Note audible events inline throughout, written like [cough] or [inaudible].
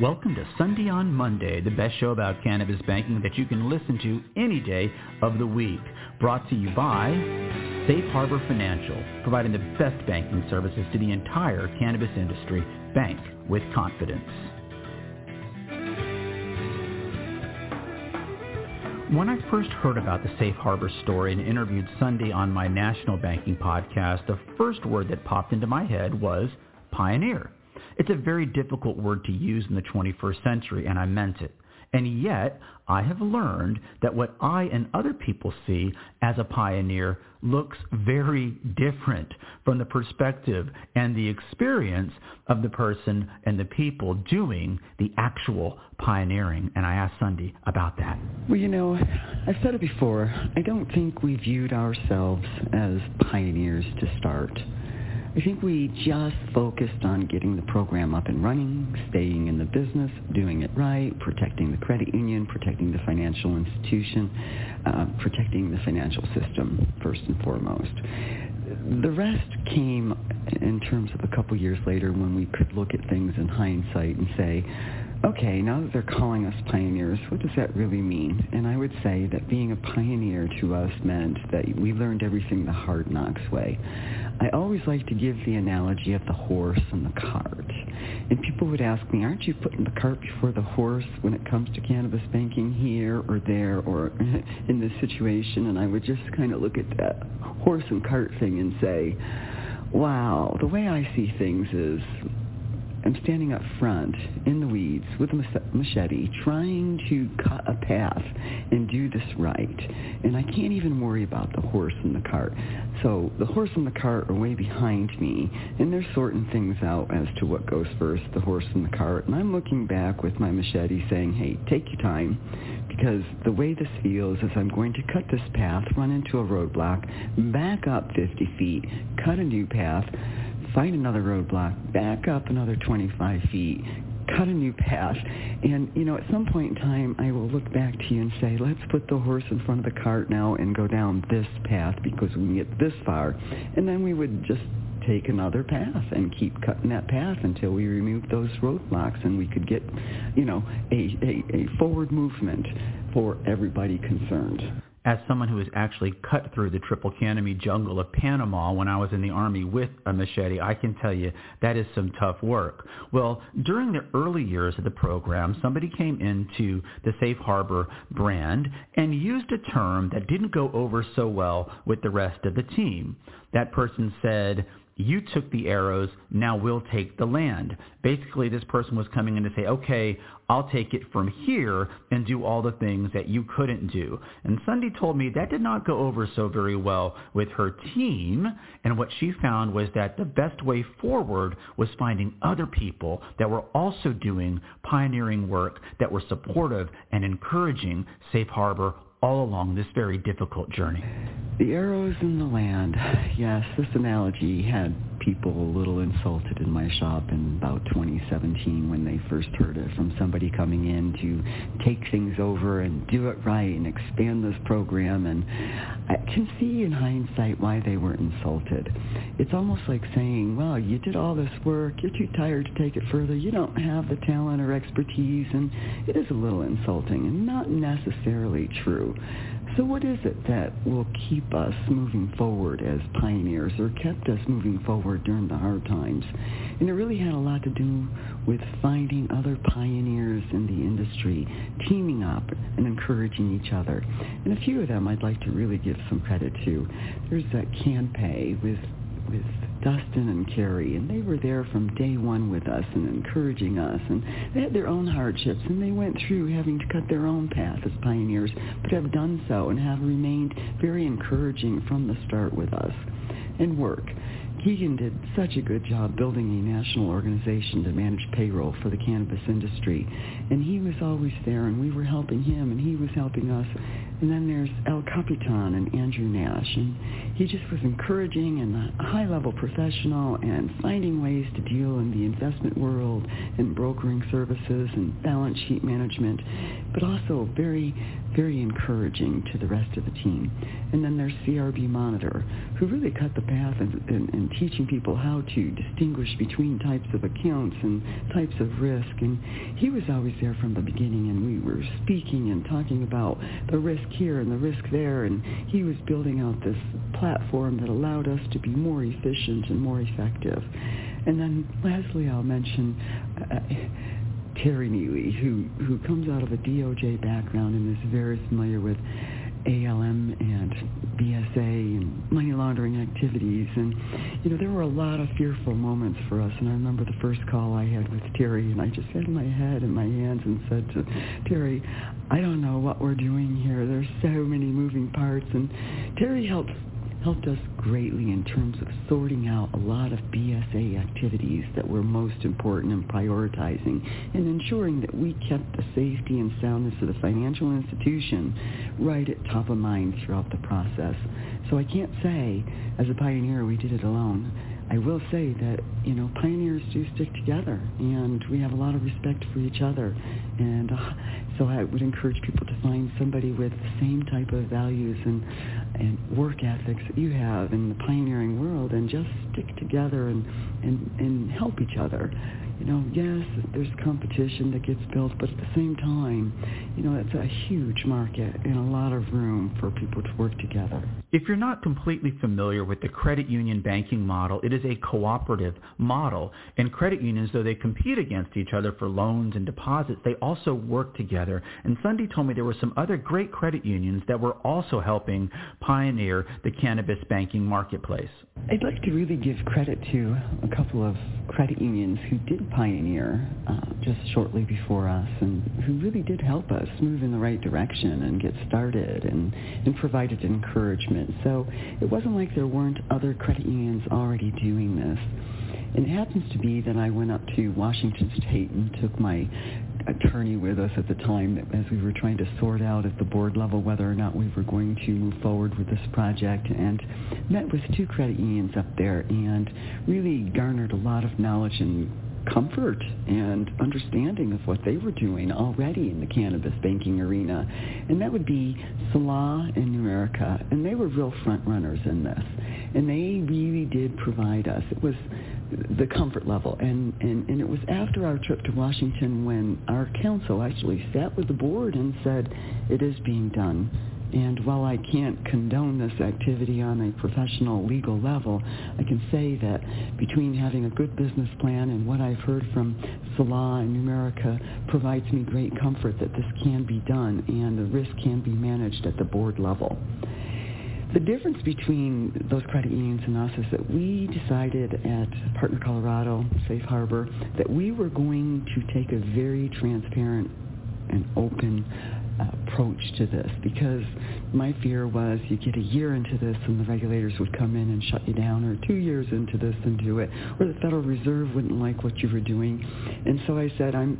Welcome to Sundie on Monday, the best show about cannabis banking that you can listen to any day of the week. Brought to you by Safe Harbor Financial, providing the best banking services to the entire cannabis industry. Bank with confidence. When I first heard about the Safe Harbor story and interviewed Sundie on my national banking podcast, the first word that popped into my head was pioneer. It's a very difficult word to use in the 21st century, and I meant it. And yet, I have learned that what I and other people see as a pioneer looks very different from the perspective and the experience of the person and the people doing the actual pioneering. And I asked Sundie about that. Well, you know, I've said it before. I don't think we viewed ourselves as pioneers to start. I think we just focused on getting the program up and running, staying in the business, doing it right, protecting the credit union, protecting the financial institution, uh, protecting the financial system first and foremost. The rest came in terms of a couple years later when we could look at things in hindsight and say, okay, now that they're calling us pioneers, what does that really mean? And I would say that being a pioneer to us meant that we learned everything the hard knocks way. I always like to give the analogy of the horse and the cart. And people would ask me, aren't you putting the cart before the horse when it comes to cannabis banking here or there or [laughs] in this situation? And I would just kind of look at that horse and cart thing and say, wow, the way I see things is I'm standing up front in the weeds with a machete trying to cut a path and do this right. And I can't even worry about the horse and the cart. So the horse and the cart are way behind me, and they're sorting things out as to what goes first, the horse and the cart. And I'm looking back with my machete saying, hey, take your time, because the way this feels is I'm going to cut this path, run into a roadblock, back up 50 feet, cut a new path, find another roadblock, back up another 25 feet, cut a new path. And, you know, at some point in time, I will look back to you and say, let's put the horse in front of the cart now and go down this path because we can get this far. And then we would just take another path and keep cutting that path until we removed those roadblocks and we could get, you know, a, a, a forward movement for everybody concerned as someone who has actually cut through the triple canopy jungle of Panama when I was in the Army with a machete, I can tell you that is some tough work. Well, during the early years of the program, somebody came into the Safe Harbor brand and used a term that didn't go over so well with the rest of the team. That person said, you took the arrows, now we'll take the land. Basically, this person was coming in to say, okay, I'll take it from here and do all the things that you couldn't do. And Sundie told me that did not go over so very well with her team. And what she found was that the best way forward was finding other people that were also doing pioneering work that were supportive and encouraging Safe Harbor all along this very difficult journey. The arrows in the land. Yes, this analogy had people a little insulted in my shop in about 2017 when they first heard it from somebody coming in to take things over and do it right and expand this program. And I can see in hindsight why they were insulted. It's almost like saying, well, you did all this work. You're too tired to take it further. You don't have the talent or expertise. And it is a little insulting and not necessarily true. So what is it that will keep us moving forward as pioneers or kept us moving forward during the hard times? And it really had a lot to do with finding other pioneers in the industry, teaming up and encouraging each other. And a few of them I'd like to really give some credit to. There's that CanPay with with Dustin and Carrie, and they were there from day one with us and encouraging us. And they had their own hardships, and they went through having to cut their own path as pioneers, but have done so and have remained very encouraging from the start with us. And Wurk. Keegan did such a good job building a national organization to manage payroll for the cannabis industry. And he was always there, and we were helping him, and he was helping us. And then there's El Capitan and Andrew Nash. And he just was encouraging and a high-level professional and finding ways to deal in the investment world and brokering services and balance sheet management, but also very, very encouraging to the rest of the team. And then there's CRB Monitor, who really cut the path in, and and teaching people how to distinguish between types of accounts and types of risk. And he was always there from the beginning, and we were speaking and talking about the risk here and the risk there. And he was building out this platform that allowed us to be more efficient and more effective. And then lastly, I'll mention uh, Terry Neely, who, who comes out of a DOJ background and is very familiar with ALM and BSA and money laundering activities. And, you know, there were a lot of fearful moments for us. And I remember the first call I had with Terry, and I just had my head in my hands and said to Terry, I don't know what we're doing here. There's so many moving parts. And Terry helped helped us greatly in terms of sorting out a lot of BSA activities that were most important and prioritizing and ensuring that we kept the safety and soundness of the financial institution right at top of mind throughout the process. So I can't say, as a pioneer, we did it alone. I will say that, you know, pioneers do stick together and we have a lot of respect for each other. And uh, so I would encourage people to find somebody with the same type of values and, and work ethics that you have in the pioneering world and just stick together and, and, and help each other you know, yes, there's competition that gets built, but at the same time, you know, it's a huge market and a lot of room for people to work together. If you're not completely familiar with the credit union banking model, it is a cooperative model. And credit unions, though they compete against each other for loans and deposits, they also work together. And Sundie told me there were some other great credit unions that were also helping pioneer the cannabis banking marketplace. I'd like to really give credit to a couple of credit unions who did pioneer uh, just shortly before us and who really did help us move in the right direction and get started and, and provided encouragement. So it wasn't like there weren't other credit unions already doing this. And it happens to be that I went up to Washington State and took my attorney with us at the time as we were trying to sort out at the board level whether or not we were going to move forward with this project and met with two credit unions up there and really garnered a lot of knowledge and comfort and understanding of what they were doing already in the cannabis banking arena. And that would be Salal and Numerica. And they were real front runners in this. And they really did provide us. It was the comfort level. And, and, and it was after our trip to Washington when our counsel actually sat with the board and said, it is being done and while I can't condone this activity on a professional legal level, I can say that between having a good business plan and what I've heard from Salal and Numerica provides me great comfort that this can be done and the risk can be managed at the board level. The difference between those credit unions and us is that we decided at Partner Colorado, Safe Harbor, that we were going to take a very transparent and open approach to this because my fear was you get a year into this and the regulators would come in and shut you down or two years into this and do it or the Federal Reserve wouldn't like what you were doing. And so I said, I'm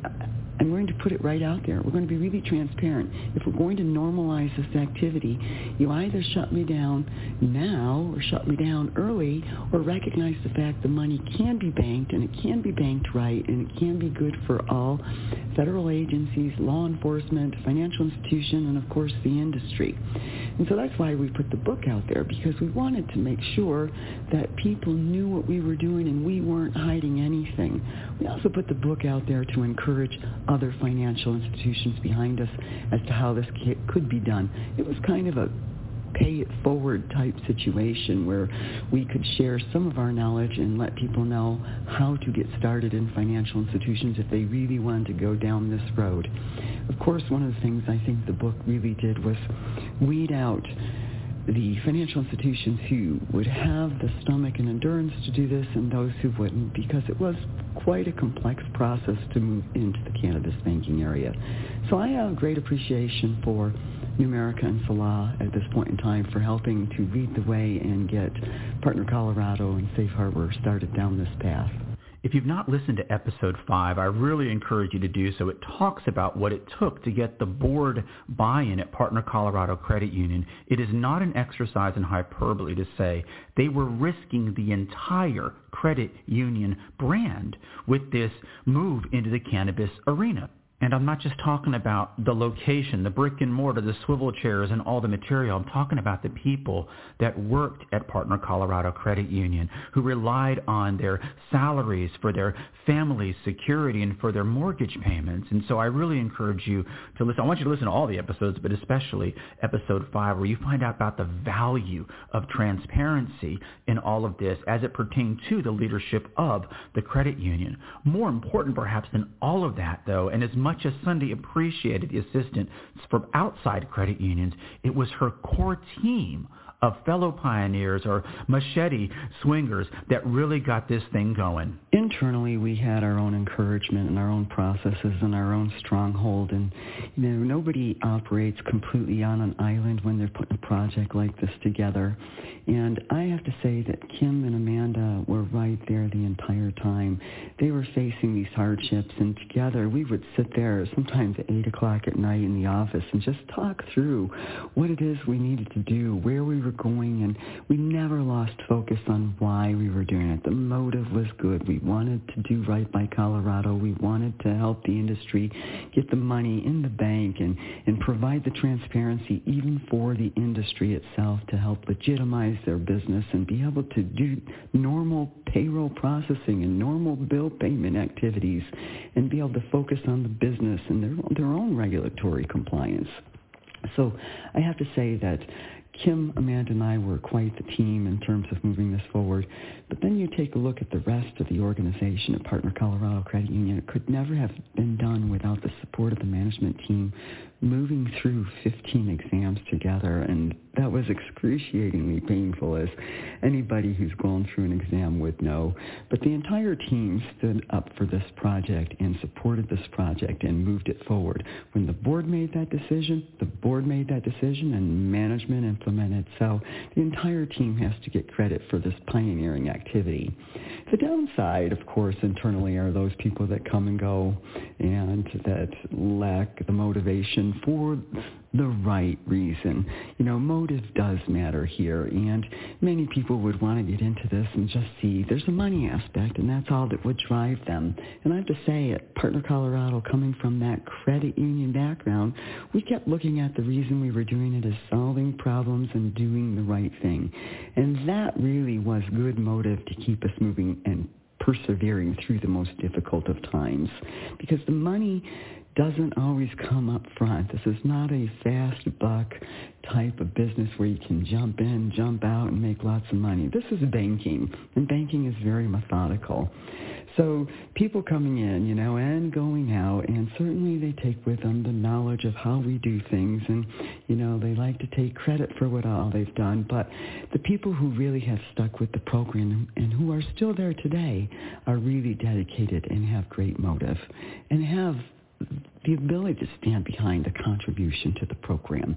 I'm going to put it right out there. We're going to be really transparent. If we're going to normalize this activity, you either shut me down now or shut me down early or recognize the fact the money can be banked and it can be banked right and it can be good for all federal agencies, law enforcement, financial institution, and of course the industry. And so that's why we put the book out there because we wanted to make sure that people knew what we were doing and we weren't hiding anything. We also put the book out there to encourage other financial institutions behind us as to how this could be done. It was kind of a pay it forward type situation where we could share some of our knowledge and let people know how to get started in financial institutions if they really wanted to go down this road. Of course, one of the things I think the book really did was weed out the financial institutions who would have the stomach and endurance to do this and those who wouldn't because it was quite a complex process to move into the cannabis banking area. So I have great appreciation for Numerica and Salal at this point in time for helping to lead the way and get Partner Colorado and Safe Harbor started down this path. If you've not listened to episode 5, I really encourage you to do so. It talks about what it took to get the board buy-in at Partner Colorado Credit Union. It is not an exercise in hyperbole to say they were risking the entire credit union brand with this move into the cannabis arena. And I'm not just talking about the location, the brick and mortar, the swivel chairs, and all the material. I'm talking about the people that worked at Partner Colorado Credit Union who relied on their salaries for their family's security and for their mortgage payments. And so I really encourage you to listen. I want you to listen to all the episodes, but especially episode five, where you find out about the value of transparency in all of this as it pertains to the leadership of the credit union. More important perhaps than all of that, though, and as much much as Sundie appreciated the assistance from outside credit unions, it was her core team of fellow pioneers or machete swingers that really got this thing going? Internally, we had our own encouragement and our own processes and our own stronghold. And you know, nobody operates completely on an island when they're putting a project like this together. And I have to say that Kim and Amanda were right there the entire time. They were facing these hardships, and together we would sit there sometimes at 8 o'clock at night in the office and just talk through what it is we needed to do, where we were going, and we never lost focus on why we were doing it. The motive was good. We wanted to do right by Colorado. We wanted to help the industry get the money in the bank and, and provide the transparency even for the industry itself to help legitimize their business and be able to do normal payroll processing and normal bill payment activities and be able to focus on the business and their, their own regulatory compliance. So I have to say that Kim, Amanda, and I were quite the team in terms of moving this forward. But then you take a look at the rest of the organization at Partner Colorado Credit Union. It could never have been done without the support of the management team moving through 15 exams together. And that was excruciatingly painful, as anybody who's gone through an exam would know. But the entire team stood up for this project and supported this project and moved it forward. When the board made that decision, the board made that decision and management implemented. So the entire team has to get credit for this pioneering activity. The downside, of course, internally are those people that come and go and that lack the motivation for the right reason. You know, motive does matter here, and many people would want to get into this and just see there's a money aspect, and that's all that would drive them. And I have to say, at Partner Colorado, coming from that credit union background, we kept looking at the reason we were doing it as solving problems and doing the right thing. And that really was good motive to keep us moving and persevering through the most difficult of times. Because the money doesn't always come up front. This is not a fast buck type of business where you can jump in, jump out, and make lots of money. This is banking, and banking is very methodical. So people coming in, you know, and going out, and certainly they take with them the knowledge of how we do things, and you know, they like to take credit for what all they've done. But the people who really have stuck with the program and who are still there today are really dedicated and have great motive and have the ability to stand behind the contribution to the program.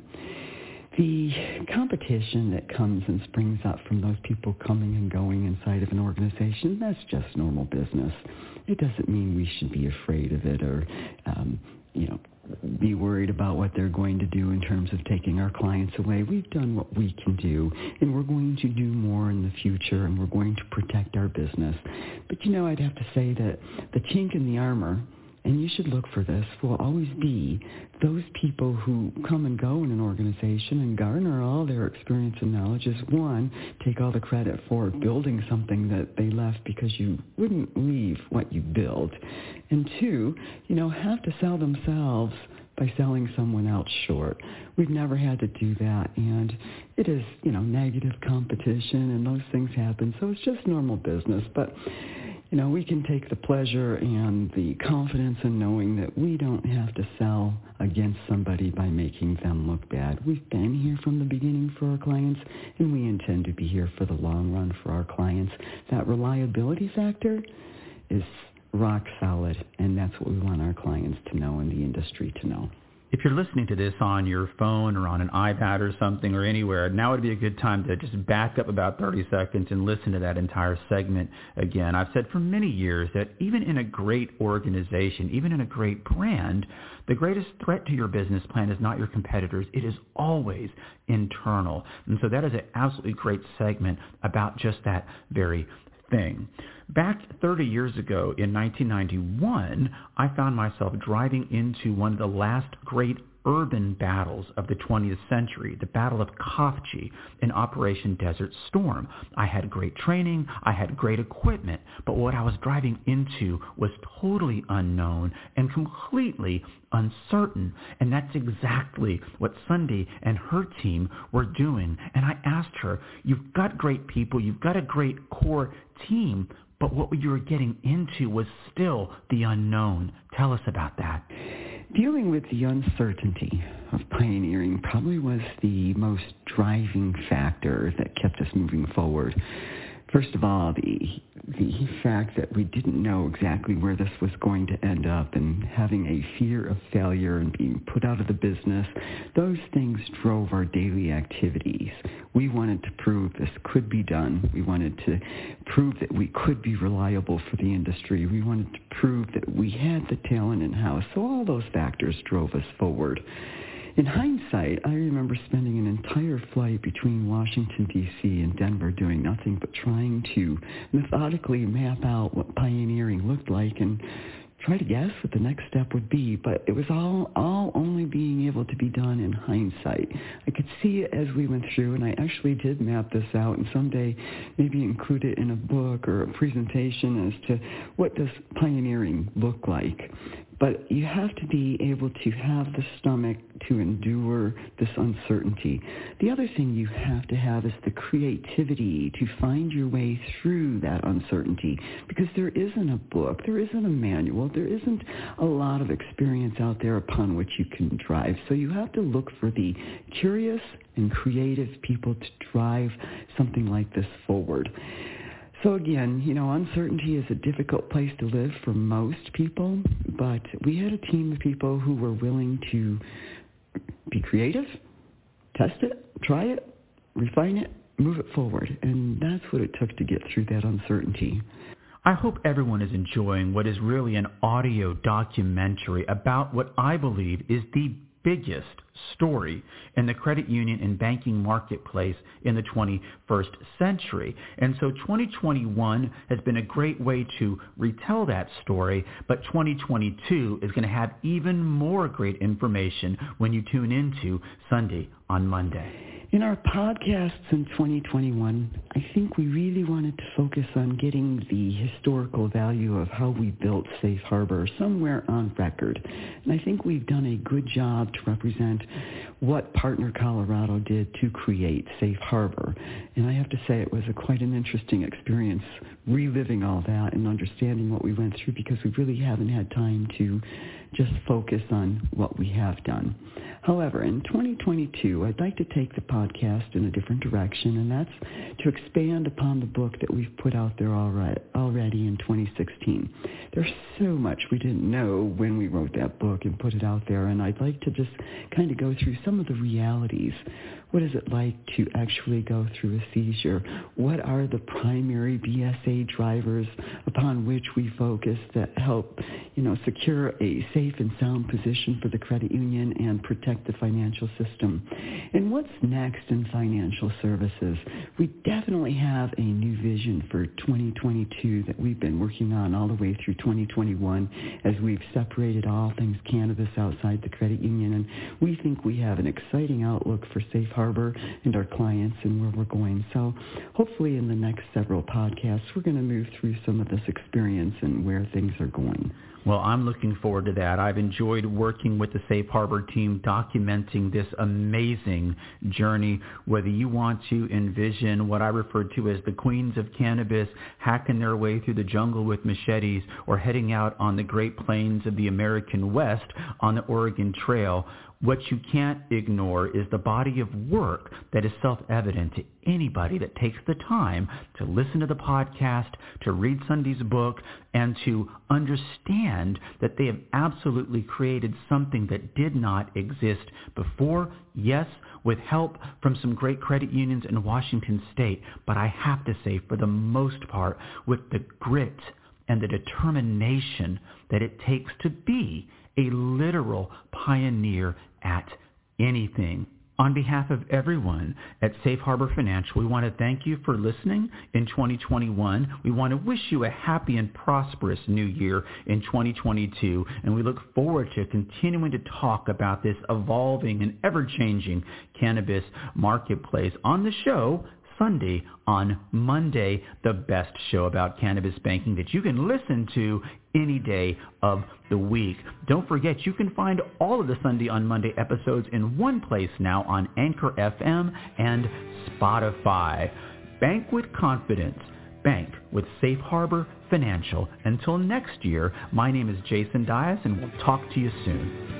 The competition that comes and springs up from those people coming and going inside of an organization, that's just normal business. It doesn't mean we should be afraid of it or, um, you know, be worried about what they're going to do in terms of taking our clients away. We've done what we can do, and we're going to do more in the future, and we're going to protect our business. But, you know, I'd have to say that the chink in the armor and you should look for this, will always be those people who come and go in an organization and garner all their experience and knowledge is one, take all the credit for building something that they left because you wouldn't leave what you built. And two, you know, have to sell themselves by selling someone else short. We've never had to do that, and it is, you know, negative competition, and those things happen. So it's just normal business. But you know, we can take the pleasure and the confidence in knowing that we don't have to sell against somebody by making them look bad. We've been here from the beginning for our clients, and we intend to be here for the long run for our clients. That reliability factor is rock solid, and that's what we want our clients to know and the industry to know if you're listening to this on your phone or on an iPad or something or anywhere, now would be a good time to just back up about 30 seconds and listen to that entire segment again. I've said for many years that even in a great organization, even in a great brand, the greatest threat to your business plan is not your competitors. It is always internal. And so that is an absolutely great segment about just that very thing. Back 30 years ago in 1991, I found myself driving into one of the last great urban battles of the 20th century, the Battle of Khafji in Operation Desert Storm. I had great training, I had great equipment, but what I was driving into was totally unknown and completely uncertain. And that's exactly what Sundie and her team were doing. And I asked her, you've got great people, you've got a great core team, but what you were getting into was still the unknown. Tell us about that. Dealing with the uncertainty of pioneering probably was the most driving factor that kept us moving forward. First of all, the the fact that we didn't know exactly where this was going to end up and having a fear of failure and being put out of the business, those things drove our daily activities. We wanted to prove this could be done. We wanted to prove that we could be reliable for the industry. We wanted to prove that we had the talent in-house. So all those factors drove us forward. In hindsight, I remember spending an entire flight between Washington, D.C. and Denver doing nothing but trying to methodically map out what pioneering looked like and try to guess what the next step would be, but it was all all only being able to be done in hindsight. I could see it as we went through, and I actually did map this out, and someday maybe include it in a book or a presentation as to what does pioneering look like. But you have to be able to have the stomach to endure this uncertainty. The other thing you have to have is the creativity to find your way through that uncertainty because there isn't a book, there isn't a manual, there isn't a lot of experience out there upon which you can drive. So you have to look for the curious and creative people to drive something like this forward. So again, you know, uncertainty is a difficult place to live for most people, but we had a team of people who were willing to be creative, test it, try it, refine it, move it forward. And that's what it took to get through that uncertainty. I hope everyone is enjoying what is really an audio documentary about what I believe is the biggest story in the credit union and banking marketplace in the 21st century. And so 2021 has been a great way to retell that story, but 2022 is going to have even more great information when you tune into Sundie on Monday. In our podcasts in 2021, I think we really wanted to focus on getting the historical value of how we built Safe Harbor somewhere on record. And I think we've done a good job to represent what Partner Colorado did to create Safe Harbor. And I have to say it was a, quite an interesting experience reliving all that and understanding what we went through because we really haven't had time to just focus on what we have done. However, in 2022, I'd like to take the podcast in a different direction, and that's to expand upon the book that we've put out there already in 2016. There's so much we didn't know when we wrote that book and put it out there, and I'd like to just kind of go through some of the realities what is it like to actually go through a seizure? What are the primary BSA drivers upon which we focus that help, you know, secure a safe and sound position for the credit union and protect the financial system? And what's next in financial services? We definitely have a new vision for 2022 that we've been working on all the way through 2021 as we've separated all things cannabis outside the credit union. And we think we have an exciting outlook for safe harbor and our clients and where we're going. So hopefully in the next several podcasts, we're going to move through some of this experience and where things are going. Well, I'm looking forward to that. I've enjoyed working with the Safe Harbor team documenting this amazing journey, whether you want to envision what I refer to as the queens of cannabis hacking their way through the jungle with machetes or heading out on the Great Plains of the American West on the Oregon Trail what you can't ignore is the body of work that is self-evident to anybody that takes the time to listen to the podcast, to read Sundie's book, and to understand that they have absolutely created something that did not exist before. Yes, with help from some great credit unions in Washington state, but I have to say for the most part with the grit and the determination that it takes to be a literal pioneer at anything On behalf of everyone at Safe Harbor Financial, we want to thank you for listening in 2021. We want to wish you a happy and prosperous new year in 2022, and we look forward to continuing to talk about this evolving and ever-changing cannabis marketplace on the show Sundie on Monday, the best show about cannabis banking that you can listen to any day of the week. Don't forget, you can find all of the Sundie on Monday episodes in one place now on Anchor FM and Spotify. Bank with confidence. Bank with Safe Harbor Financial. Until next year, my name is Jason Dias, and we'll talk to you soon.